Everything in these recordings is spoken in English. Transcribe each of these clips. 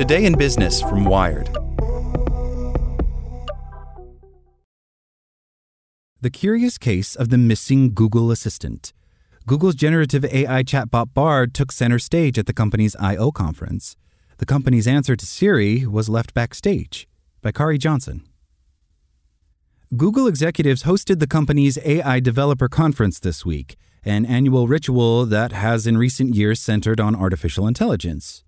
Today in Business from Wired. The curious case of the missing Google Assistant. Google's generative AI chatbot Bard took center stage at the company's I.O. conference. The company's answer to Siri was left backstage by Khari Johnson. Google executives hosted the company's AI developer conference this week, an annual ritual that has in recent years centered on artificial intelligence.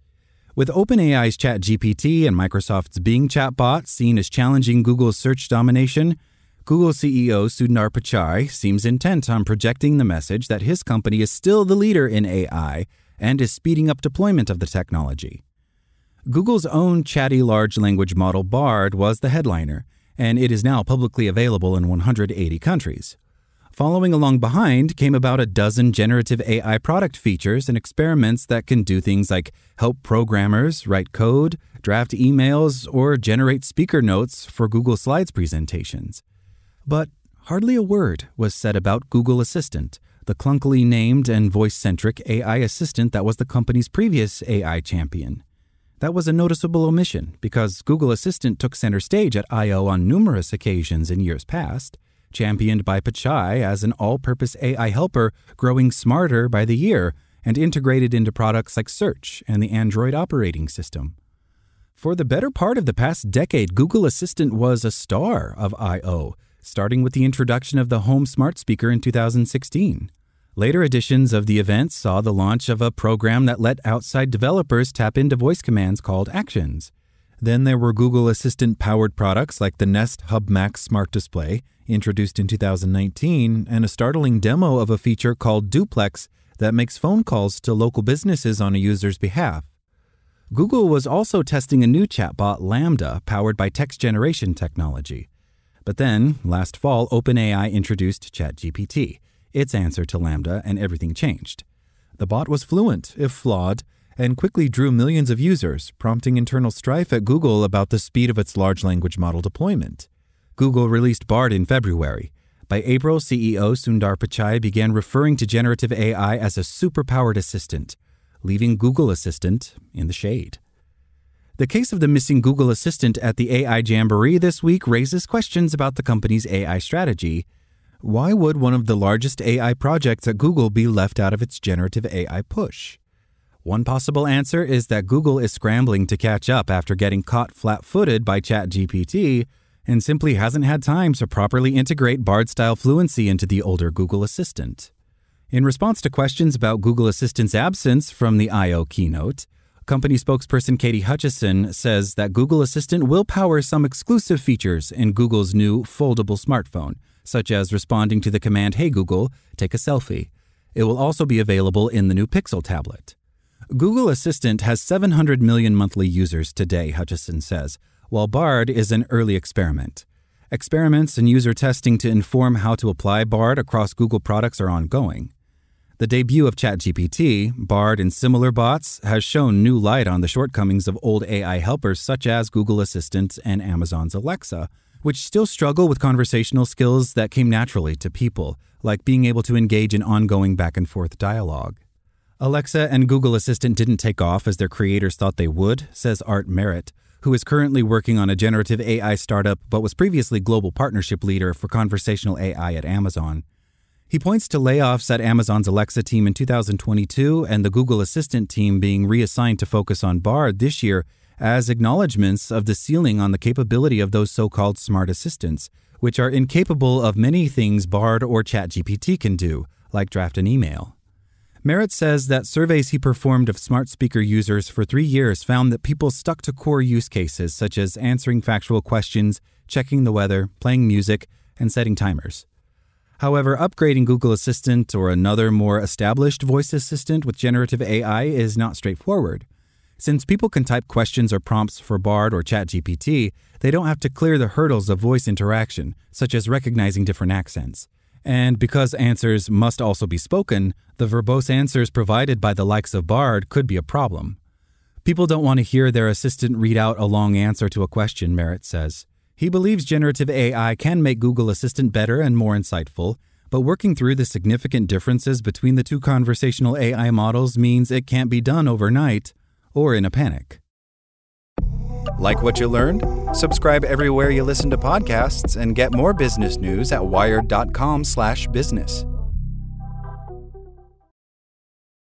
With OpenAI's ChatGPT and Microsoft's Bing chatbot seen as challenging Google's search domination, Google CEO Sundar Pichai seems intent on projecting the message that his company is still the leader in AI and is speeding up deployment of the technology. Google's own chatty large language model Bard was the headliner, and it is now publicly available in 180 countries. Following along behind came about a dozen generative AI product features and experiments that can do things like help programmers write code, draft emails, or generate speaker notes for Google Slides presentations. But hardly a word was said about Google Assistant, the clunkily named and voice centric AI assistant that was the company's previous AI champion. That was a noticeable omission because Google Assistant took center stage at I.O. on numerous occasions in years past, championed by Pichai as an all purpose AI helper growing smarter by the year and integrated into products like Search and the Android operating system. For the better part of the past decade, Google Assistant was a star of I.O starting with the introduction of the Home Smart Speaker in 2016. Later editions of the event saw the launch of a program that let outside developers tap into voice commands called Actions. Then there were Google Assistant powered products like the Nest Hub Max Smart Display, introduced in 2019, and a startling demo of a feature called Duplex that makes phone calls to local businesses on a user's behalf. Google was also testing a new chatbot, LaMDA, powered by text generation technology. But then, last fall, OpenAI introduced ChatGPT, its answer to LaMDA, and everything changed. The bot was fluent, if flawed, and quickly drew millions of users, prompting internal strife at Google about the speed of its large language model deployment. Google released Bard in February. By April, CEO Sundar Pichai began referring to generative AI as a superpowered assistant, leaving Google Assistant in the shade. The case of the missing Google Assistant at the AI Jamboree this week raises questions about the company's AI strategy. Why would one of the largest AI projects at Google be left out of its generative AI push? One possible answer is that Google is scrambling to catch up after getting caught flat footed by ChatGPT and simply hasn't had time to properly integrate Bard style fluency into the older Google Assistant. In response to questions about Google Assistant's absence from the I.O. keynote, Company spokesperson Katie Hutchison says that Google Assistant will power some exclusive features in Google's new foldable smartphone, such as responding to the command Hey Google, take a selfie. It will also be available in the new Pixel tablet. Google Assistant has 700 million monthly users today, Hutchison says, while Bard is an early experiment. Experiments and user testing to inform how to apply Bard across Google products are ongoing. The debut of ChatGPT, Bard, and similar bots has shown new light on the shortcomings of old AI helpers such as Google Assistant and Amazon's Alexa, which still struggle with conversational skills that came naturally to people, like being able to engage in ongoing back and forth dialogue. Alexa and Google Assistant didn't take off as their creators thought they would, says Art Merritt, who is currently working on a generative AI startup but was previously global partnership leader for conversational AI at Amazon. He points to layoffs at Amazon's Alexa team in 2022 and the Google Assistant team being reassigned to focus on Bard this year as acknowledgments of the ceiling on the capability of those so called smart assistants, which are incapable of many things Bard or ChatGPT can do, like draft an email. Merritt says that surveys he performed of smart speaker users for three years found that people stuck to core use cases such as answering factual questions, checking the weather, playing music, and setting timers. However, upgrading Google Assistant or another more established voice assistant with generative AI is not straightforward. Since people can type questions or prompts for Bard or ChatGPT, they don't have to clear the hurdles of voice interaction, such as recognizing different accents. And because answers must also be spoken, the verbose answers provided by the likes of Bard could be a problem. People don't want to hear their assistant read out a long answer to a question, Merritt says. He believes generative AI can make Google Assistant better and more insightful, but working through the significant differences between the two conversational AI models means it can't be done overnight or in a panic. Like what you learned? Subscribe everywhere you listen to podcasts and get more business news at wired.com/business.